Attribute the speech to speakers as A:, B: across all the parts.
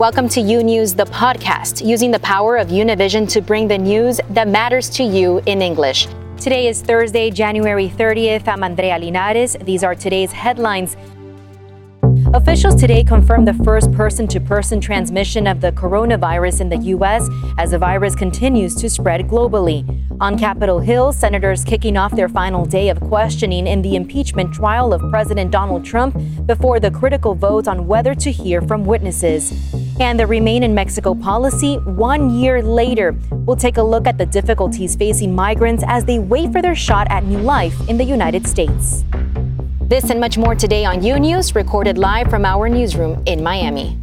A: Welcome to U News, the podcast, using the power of Univision to bring the news that matters to you in English. Today is Thursday, January 30th. I'm Andrea Linares. These are today's headlines. Officials today confirmed the first person to person transmission of the coronavirus in the U.S. as the virus continues to spread globally. On Capitol Hill, senators kicking off their final day of questioning in the impeachment trial of President Donald Trump before the critical vote on whether to hear from witnesses. And the Remain in Mexico policy one year later. We'll take a look at the difficulties facing migrants as they wait for their shot at new life in the United States. This and much more today on U News, recorded live from our newsroom in Miami.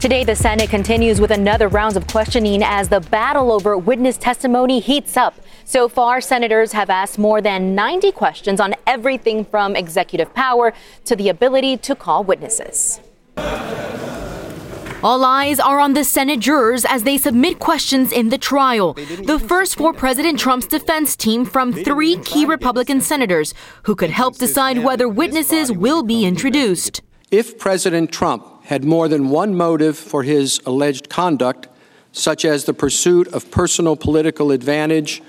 A: Today, the Senate continues with another round of questioning as the battle over witness testimony heats up. So far, senators have asked more than 90 questions on everything from executive power to the ability to call witnesses. All eyes are on the Senate jurors as they submit questions in the trial. The first for President Trump's defense team from three key Republican senators who could help decide whether witnesses will be introduced.
B: If President Trump had more than one motive for his alleged conduct, such as the pursuit of personal political advantage,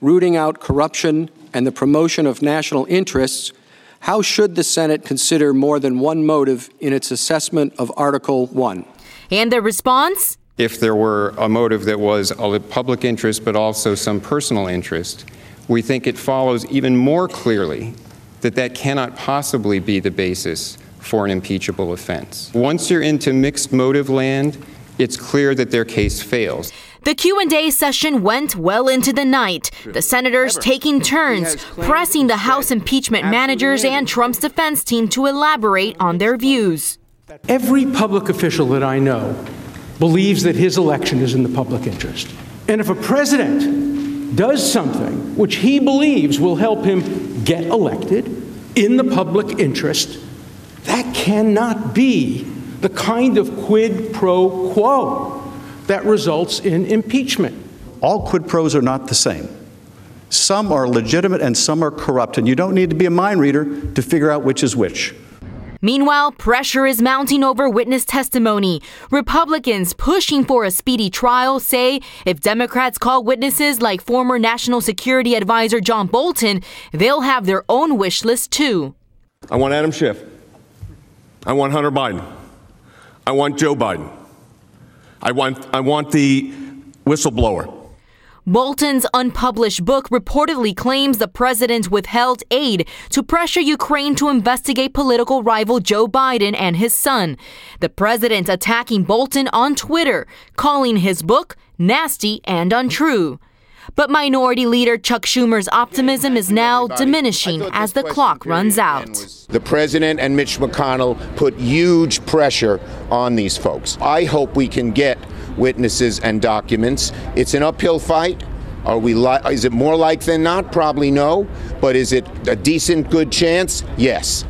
B: rooting out corruption, and the promotion of national interests, how should the Senate consider more than one motive in its assessment of Article 1?
A: And the response?
C: If there were a motive that was a public interest but also some personal interest, we think it follows even more clearly that that cannot possibly be the basis for an impeachable offense. Once you're into mixed motive land, it's clear that their case fails.
A: The Q&A session went well into the night. The senators taking turns pressing the House impeachment managers and Trump's defense team to elaborate on their views.
D: Every public official that I know believes that his election is in the public interest. And if a president does something which he believes will help him get elected in the public interest, that cannot be the kind of quid pro quo that results in impeachment.
E: All quid pros are not the same. Some are legitimate and some are corrupt, and you don't need to be a mind reader to figure out which is which.
A: Meanwhile, pressure is mounting over witness testimony. Republicans pushing for a speedy trial say if Democrats call witnesses like former National Security Advisor John Bolton, they'll have their own wish list too.
F: I want Adam Schiff. I want Hunter Biden. I want Joe Biden. I want, I want the whistleblower.
A: Bolton's unpublished book reportedly claims the president withheld aid to pressure Ukraine to investigate political rival Joe Biden and his son. The president attacking Bolton on Twitter, calling his book nasty and untrue. But Minority Leader Chuck Schumer's optimism is now diminishing as the clock runs out.
G: The president and Mitch McConnell put huge pressure on these folks. I hope we can get witnesses and documents. It's an uphill fight. Are we li- is it more like than not? Probably no. But is it a decent, good chance? Yes.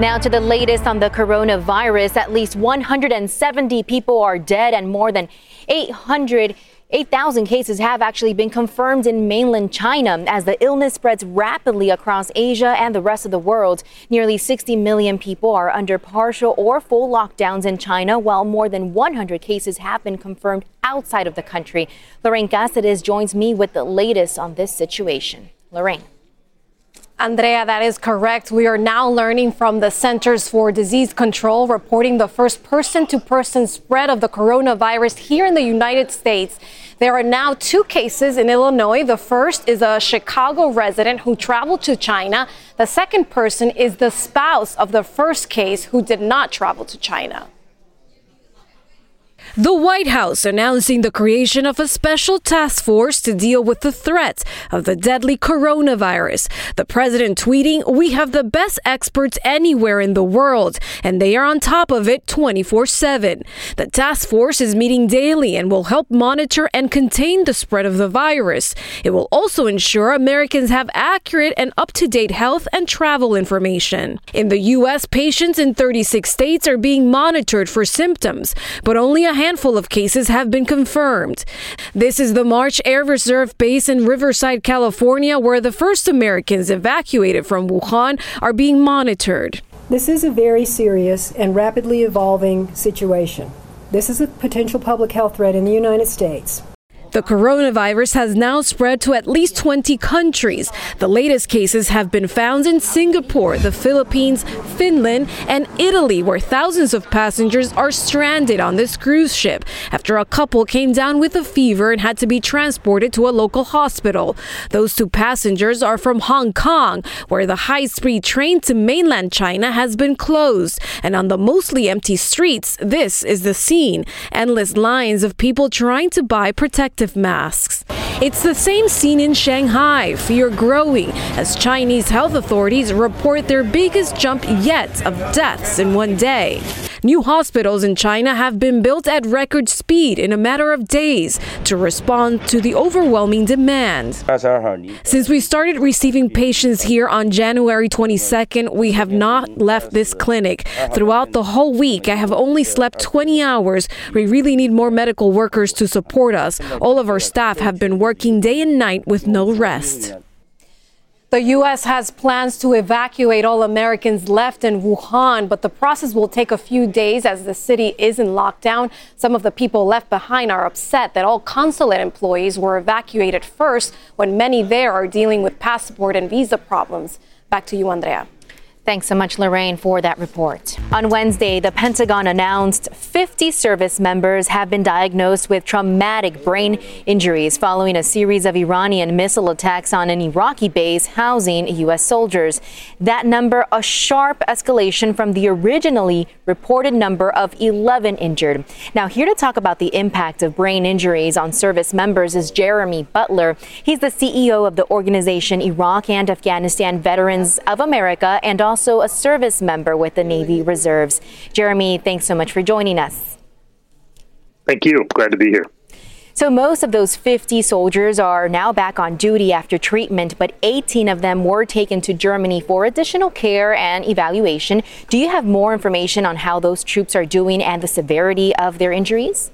A: Now to the latest on the coronavirus. At least 170 people are dead and more than 800 8,000 cases have actually been confirmed in mainland China as the illness spreads rapidly across Asia and the rest of the world. Nearly 60 million people are under partial or full lockdowns in China, while more than 100 cases have been confirmed outside of the country. Lorraine Cáceres joins me with the latest on this situation. Lorraine.
H: Andrea, that is correct. We are now learning from the Centers for Disease Control reporting the first person to person spread of the coronavirus here in the United States. There are now two cases in Illinois. The first is a Chicago resident who traveled to China. The second person is the spouse of the first case who did not travel to China.
I: The White House announcing the creation of a special task force to deal with the threat of the deadly coronavirus. The president tweeting, We have the best experts anywhere in the world, and they are on top of it 24 7. The task force is meeting daily and will help monitor and contain the spread of the virus. It will also ensure Americans have accurate and up to date health and travel information. In the U.S., patients in 36 states are being monitored for symptoms, but only a handful of cases have been confirmed. This is the March Air Reserve Base in Riverside, California, where the first Americans evacuated from Wuhan are being monitored.
J: This is a very serious and rapidly evolving situation. This is a potential public health threat in the United States.
I: The coronavirus has now spread to at least 20 countries. The latest cases have been found in Singapore, the Philippines, Finland, and Italy, where thousands of passengers are stranded on this cruise ship after a couple came down with a fever and had to be transported to a local hospital. Those two passengers are from Hong Kong, where the high speed train to mainland China has been closed. And on the mostly empty streets, this is the scene endless lines of people trying to buy protective protective masks. It's the same scene in Shanghai, fear growing as Chinese health authorities report their biggest jump yet of deaths in one day. New hospitals in China have been built at record speed in a matter of days to respond to the overwhelming demand. Since we started receiving patients here on January 22nd, we have not left this clinic. Throughout the whole week, I have only slept 20 hours. We really need more medical workers to support us. All of our staff have been working day and night with no rest.
H: The U.S. has plans to evacuate all Americans left in Wuhan, but the process will take a few days as the city is in lockdown. Some of the people left behind are upset that all consulate employees were evacuated first when many there are dealing with passport and visa problems. Back to you, Andrea.
A: Thanks so much, Lorraine, for that report. On Wednesday, the Pentagon announced 50 service members have been diagnosed with traumatic brain injuries following a series of Iranian missile attacks on an Iraqi base housing U.S. soldiers. That number, a sharp escalation from the originally reported number of 11 injured. Now, here to talk about the impact of brain injuries on service members is Jeremy Butler. He's the CEO of the organization Iraq and Afghanistan Veterans of America and also a service member with the Navy Reserves. Jeremy, thanks so much for joining us.
K: Thank you. Glad to be here.
A: So, most of those 50 soldiers are now back on duty after treatment, but 18 of them were taken to Germany for additional care and evaluation. Do you have more information on how those troops are doing and the severity of their injuries?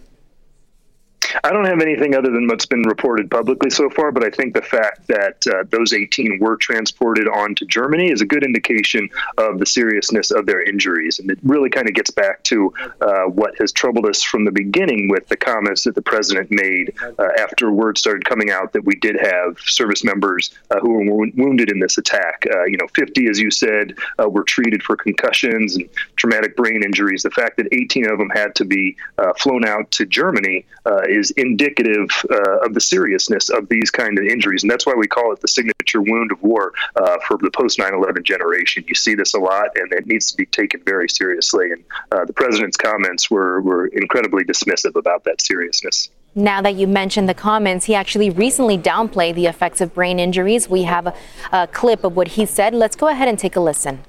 K: I don't have anything other than what's been reported publicly so far, but I think the fact that uh, those 18 were transported on to Germany is a good indication of the seriousness of their injuries. And it really kind of gets back to uh, what has troubled us from the beginning with the comments that the president made uh, after word started coming out that we did have service members uh, who were wounded in this attack. Uh, you know, 50, as you said, uh, were treated for concussions and traumatic brain injuries. The fact that 18 of them had to be flown out to Germany is indicative uh, of the seriousness of these kind of injuries, and that's why we call it the signature wound of war uh, for the post 9/11 generation. You see this a lot, and it needs to be taken very seriously. And uh, the president's comments were were incredibly dismissive about that seriousness.
A: Now that you mentioned the comments, he actually recently downplayed the effects of brain injuries. We have a, a clip of what he said. Let's go ahead and take a listen.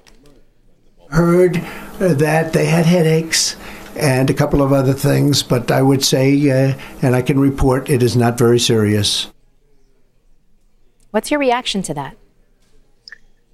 L: Heard that they had headaches and a couple of other things, but I would say, uh, and I can report, it is not very serious.
A: What's your reaction to that?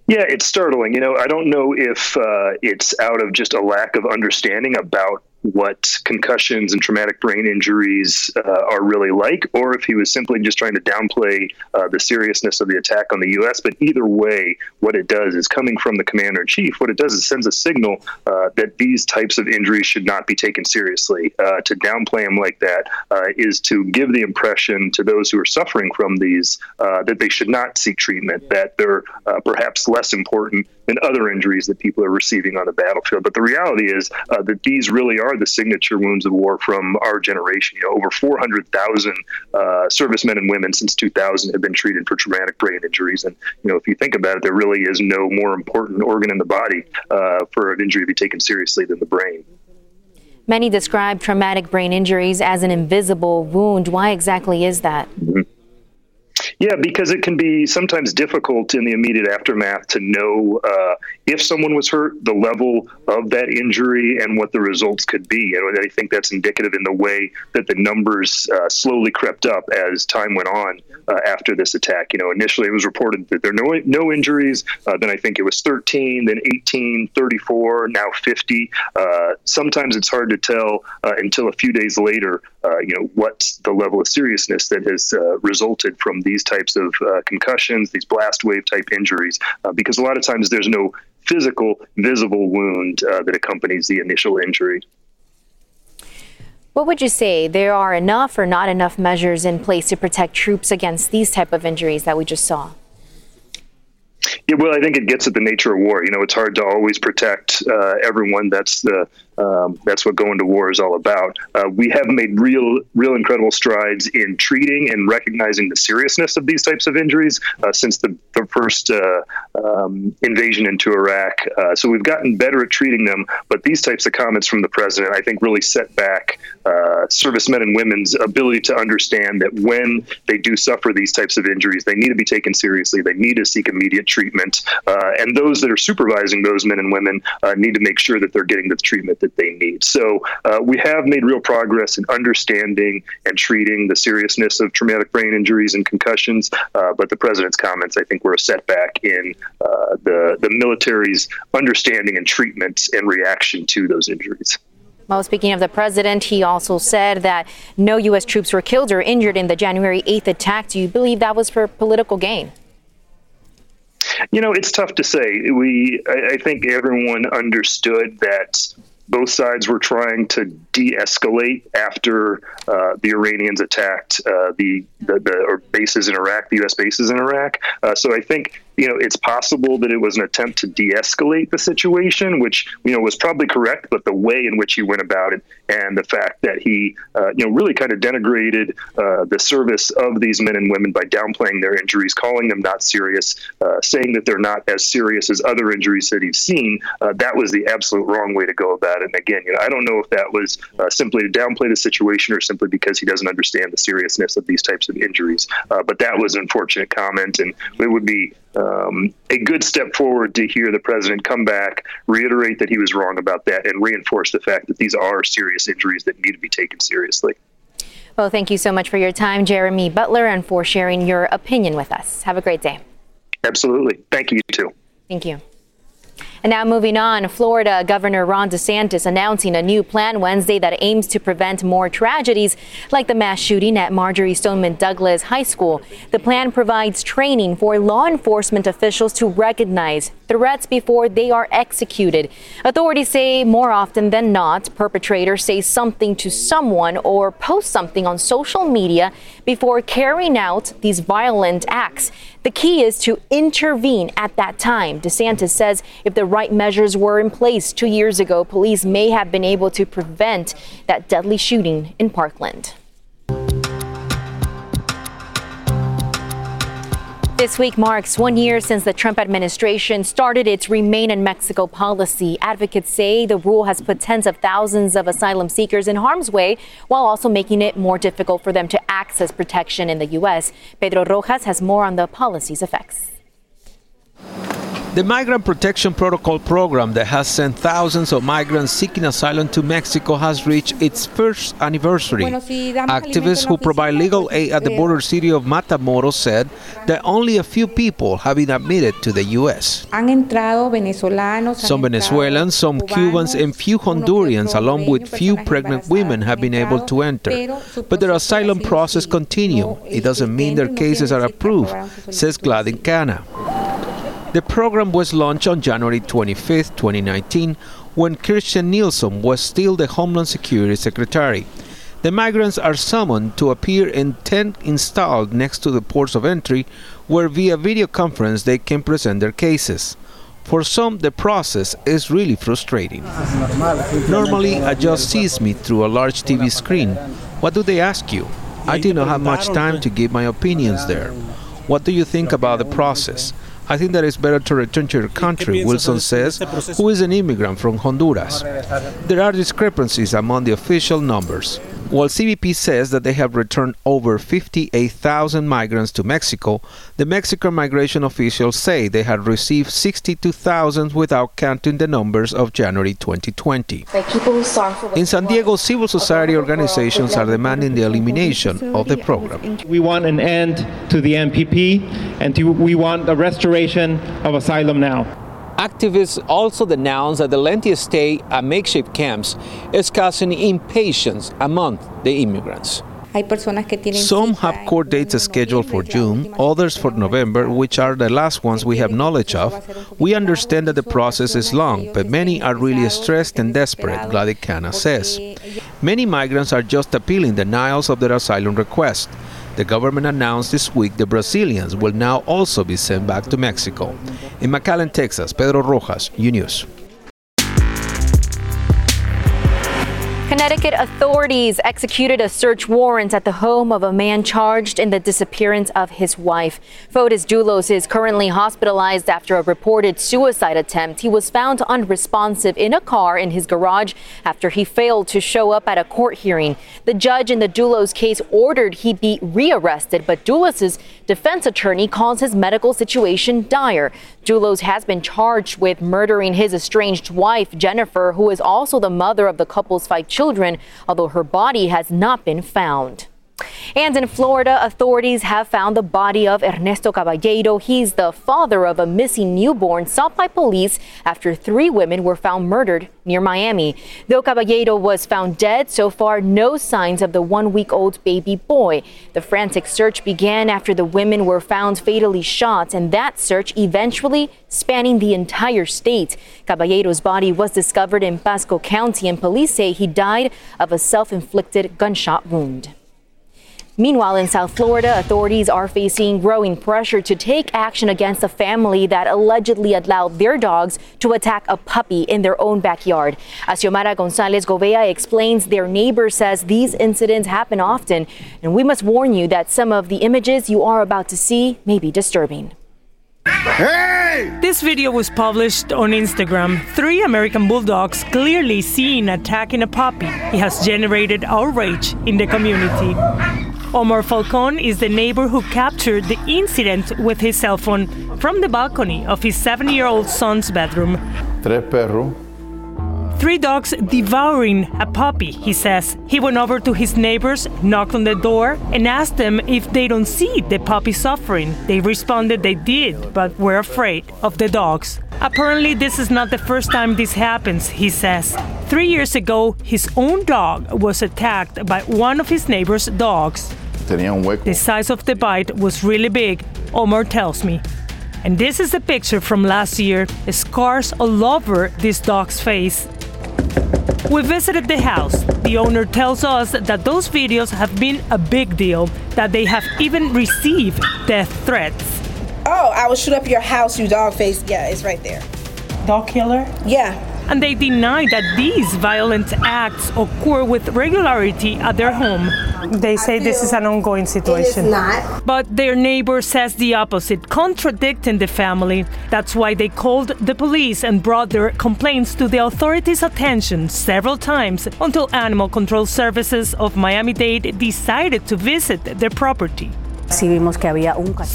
K: Yeah, it's startling. You know, I don't know if uh, it's out of just a lack of understanding about what concussions and traumatic brain injuries uh, are really like, or if he was simply just trying to downplay uh, the seriousness of the attack on the U.S. But either way, what it does is coming from the commander in chief, what it does is sends a signal uh, that these types of injuries should not be taken seriously. Uh, to downplay them like that uh, is to give the impression to those who are suffering from these uh, that they should not seek treatment, that they're perhaps less important than other injuries that people are receiving on the battlefield. But the reality is that these really are are the signature wounds of war from our generation. You know, over 400,000 uh, servicemen and women since 2000 have been treated for traumatic brain injuries. And, you know, if you think about it, there really is no more important organ in the body uh, for an injury to be taken seriously than the brain.
A: Many describe traumatic brain injuries as an invisible wound. Why exactly is that?
K: Mm-hmm. Yeah, because it can be sometimes difficult in the immediate aftermath to know uh, if someone was hurt, the level of that injury, and what the results could be. And I think that's indicative in the way that the numbers uh, slowly crept up as time went on uh, after this attack. You know, initially it was reported that there are no, no injuries. Uh, then I think it was 13, then 18, 34, now 50. Uh, sometimes it's hard to tell uh, until a few days later, you know, what the level of seriousness that has resulted from these types of concussions, these blast wave type injuries, because a lot of times there's no physical, visible wound uh, that accompanies the initial injury.
A: What would you say? There are enough or not enough measures in place to protect troops against these type of injuries that we just saw?
K: Yeah, well, I think it gets at the nature of war. You know, it's hard to always protect uh, everyone. That's the um, that's what going to war is all about. Uh, we have made real, real incredible strides in treating and recognizing the seriousness of these types of injuries uh, since the, the first uh, um, invasion into Iraq. Uh, so we've gotten better at treating them. But these types of comments from the president, I think, really set back uh, servicemen and women's ability to understand that when they do suffer these types of injuries, they need to be taken seriously. They need to seek immediate treatment, uh, and those that are supervising those men and women need to make sure that they're getting the treatment that they need. So uh, we have made real progress in understanding and treating the seriousness of traumatic brain injuries and concussions. Uh, but the president's comments, I think, were a setback in uh, the the military's understanding and treatment and reaction to those injuries.
A: Well, speaking of the president, he also said that no U.S. troops were killed or injured in the January 8th attack. Do you believe that was for political gain?
K: You know, it's tough to say. We, I, I think everyone understood that both sides were trying to de-escalate after uh, the Iranians attacked uh, the, the, the bases in Iraq, the U.S. bases in Iraq. Uh, so I think you know, it's possible that it was an attempt to de-escalate the situation, which you know was probably correct, but the way in which he went about it and the fact that he, uh, you know, really kind of denigrated uh, the service of these men and women by downplaying their injuries, calling them not serious, uh, saying that they're not as serious as other injuries that he's seen. Uh, that was the absolute wrong way to go about it. And again, you know, I don't know if that was uh, simply to downplay the situation or simply because he doesn't understand the seriousness of these types of injuries. Uh, but that was an unfortunate comment, and it would be um, a good step forward to hear the president come back, reiterate that he was wrong about that, and reinforce the fact that these are serious injuries that need to be taken seriously.
A: Well, thank you so much for your time, Jeremy Butler, and for sharing your opinion with us. Have a great day.
K: Absolutely. Thank you, too.
A: Thank you. And now moving on, Florida Governor Ron DeSantis announcing a new plan Wednesday that aims to prevent more tragedies like the mass shooting at Marjory Stoneman Douglas High School. The plan provides training for law enforcement officials to recognize threats before they are executed. Authorities say more often than not, perpetrators say something to someone or post something on social media before carrying out these violent acts. The key is to intervene at that time. DeSantis says if the right measures were in place two years ago, police may have been able to prevent that deadly shooting in Parkland. This week marks one year since the Trump administration started its Remain in Mexico policy. Advocates say the rule has put tens of thousands of asylum seekers in harm's way while also making it more difficult for them to access protection in the U.S. Pedro Rojas has more on the policy's effects.
M: The Migrant Protection Protocol program that has sent thousands of migrants seeking asylum to Mexico has reached its first anniversary. Activists who provide legal aid at the eh, border city of Matamoros said that only a few people have been admitted to the U.S. Some Venezuelans, some Cubans, and few Hondurans, along with few pregnant women, have been able to enter. But their asylum process continues. It doesn't mean their cases are approved, says Gladys Cana. The program was launched on January 25, 2019, when Kirstjen Nielsen was still the Homeland Security Secretary. The migrants are summoned to appear in tents installed next to the ports of entry, where via video conference they can present their cases. For some, the process is really frustrating. Normally, a judge sees me through a large TV screen. What do they ask you? I did not have much time to give my opinions there. What do you think about the process? I think that it's better to return to your country, Wilson says, who is an immigrant from Honduras. There are discrepancies among the official numbers. While CBP says that they have returned over 58,000 migrants to Mexico, the Mexican migration officials say they had received 62,000 without counting the numbers of January 2020. In San Diego, civil society organizations are demanding the elimination of the program.
N: We want an end to the MPP and to, we want a restoration of asylum now.
M: Activists also denounce that the lengthy stay at makeshift camps is causing impatience among the immigrants. Some have court dates scheduled for June, others for November, which are the last ones we have knowledge of. We understand that the process is long, but many are really stressed and desperate, Gladys Cana says. Many migrants are just appealing denials of their asylum request. The government announced this week the Brazilians will now also be sent back to Mexico. In McAllen, Texas, Pedro Rojas, U.
A: Connecticut authorities executed a search warrant at the home of a man charged in the disappearance of his wife. Fotis Dulos is currently hospitalized after a reported suicide attempt. He was found unresponsive in a car in his garage after he failed to show up at a court hearing. The judge in the Dulos case ordered he be rearrested, but Dulos's defense attorney calls his medical situation dire. Dulos has been charged with murdering his estranged wife, Jennifer, who is also the mother of the couple's five children, although her body has not been found. And in Florida, authorities have found the body of Ernesto Caballero. He's the father of a missing newborn sought by police after three women were found murdered near Miami. Though Caballero was found dead, so far no signs of the one week old baby boy. The frantic search began after the women were found fatally shot, and that search eventually spanning the entire state. Caballero's body was discovered in Pasco County, and police say he died of a self inflicted gunshot wound. Meanwhile, in South Florida, authorities are facing growing pressure to take action against a family that allegedly allowed their dogs to attack a puppy in their own backyard. As Xiomara Gonzalez Govea explains, their neighbor says these incidents happen often, and we must warn you that some of the images you are about to see may be disturbing.
O: Hey! This video was published on Instagram. Three American bulldogs clearly seen attacking a puppy. It has generated outrage in the community. Omar Falcon is the neighbor who captured the incident with his cell phone from the balcony of his seven year old son's bedroom. Three dogs devouring a puppy, he says. He went over to his neighbors, knocked on the door, and asked them if they don't see the puppy suffering. They responded they did, but were afraid of the dogs. Apparently, this is not the first time this happens, he says. Three years ago, his own dog was attacked by one of his neighbor's dogs. The size of the bite was really big, Omar tells me. And this is a picture from last year, scars all over this dog's face. We visited the house. The owner tells us that those videos have been a big deal, that they have even received death threats.
P: Oh, I will shoot up your house, you dog face. Yeah, it's right there.
O: Dog killer?
P: Yeah,
O: and they deny that these violent acts occur with regularity at their home.
Q: They say this is an ongoing situation.
P: It is not.
O: But their neighbor says the opposite, contradicting the family. That's why they called the police and brought their complaints to the authorities' attention several times until Animal Control Services of Miami Dade decided to visit their property.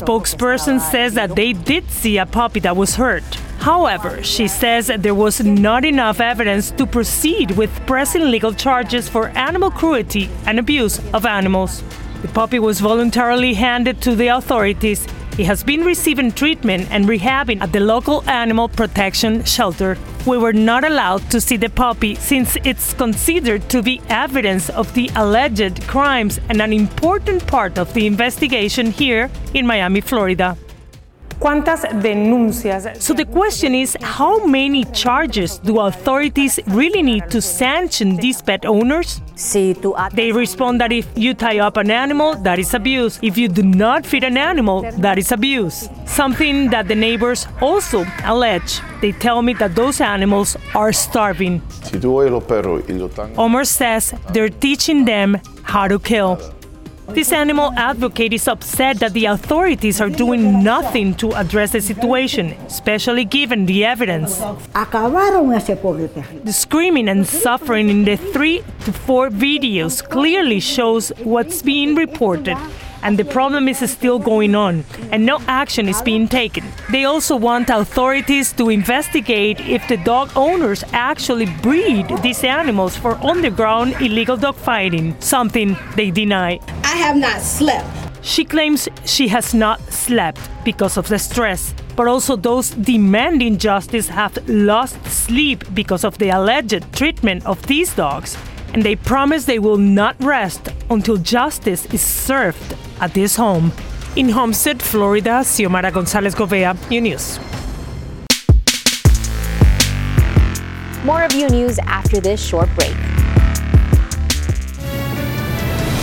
O: Spokesperson says that they did see a puppy that was hurt. However, she says there was not enough evidence to proceed with pressing legal charges for animal cruelty and abuse of animals. The puppy was voluntarily handed to the authorities. He has been receiving treatment and rehabbing at the local animal protection shelter. We were not allowed to see the puppy since it's considered to be evidence of the alleged crimes and an important part of the investigation here in Miami, Florida.
Q: ¿Cuántas denuncias?
O: So the question is how many charges do authorities really need to sanction these pet owners? They respond that if you tie up an animal, that is abuse. If you do not feed an animal, that is abuse. Something that the neighbors also allege. They tell me that those animals are starving. Omar says they're teaching them how to kill. This animal advocate is upset that the authorities are doing nothing to address the situation, especially given the evidence. The screaming and suffering in the three to four videos clearly shows what's being reported and the problem is still going on, and no action is being taken. They also want authorities to investigate if the dog owners actually breed these animals for underground illegal dog fighting, something they deny.
P: I have not slept.
O: She claims she has not slept because of the stress, but also those demanding justice have lost sleep because of the alleged treatment of these dogs and they promise they will not rest until justice is served at this home. In Homestead, Florida, Xiomara Gonzalez Govea, U News.
A: More of U News after this short break.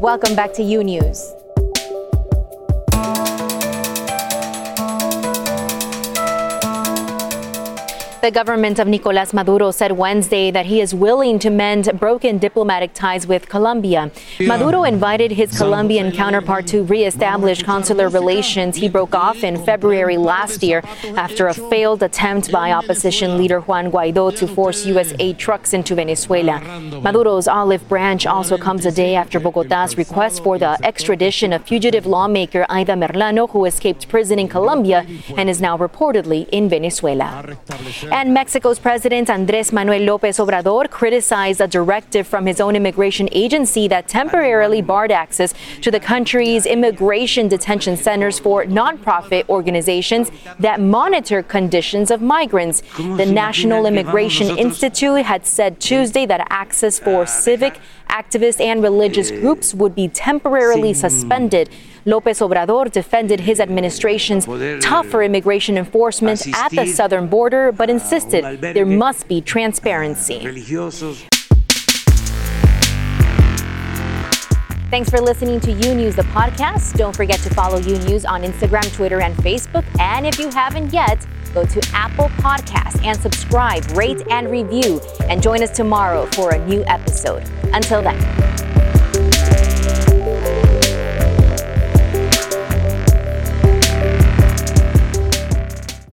A: Welcome back to U News. The government of Nicolas Maduro said Wednesday that he is willing to mend broken diplomatic ties with Colombia. Maduro invited his Colombian counterpart to reestablish consular relations he broke off in February last year after a failed attempt by opposition leader Juan Guaido to force U.S. aid trucks into Venezuela. Maduro's olive branch also comes a day after Bogota's request for the extradition of fugitive lawmaker Aida Merlano, who escaped prison in Colombia and is now reportedly in Venezuela. And Mexico's President Andres Manuel Lopez Obrador criticized a directive from his own immigration agency that temporarily barred access to the country's immigration detention centers for nonprofit organizations that monitor conditions of migrants. The National Immigration Institute had said Tuesday that access for civic, activist, and religious groups would be temporarily suspended. Lopez Obrador defended his administration's tougher immigration enforcement at the southern border, but insisted there must be transparency. Thanks for listening to U News, the podcast. Don't forget to follow U News on Instagram, Twitter, and Facebook. And if you haven't yet, go to Apple Podcasts and subscribe, rate, and review. And join us tomorrow for a new episode. Until then.